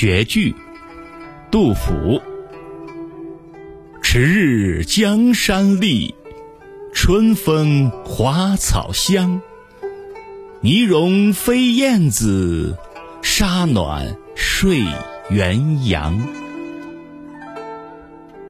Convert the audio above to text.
绝句。杜甫。迟日江山丽春风花草香。泥融飞燕子沙暖睡鸳鸯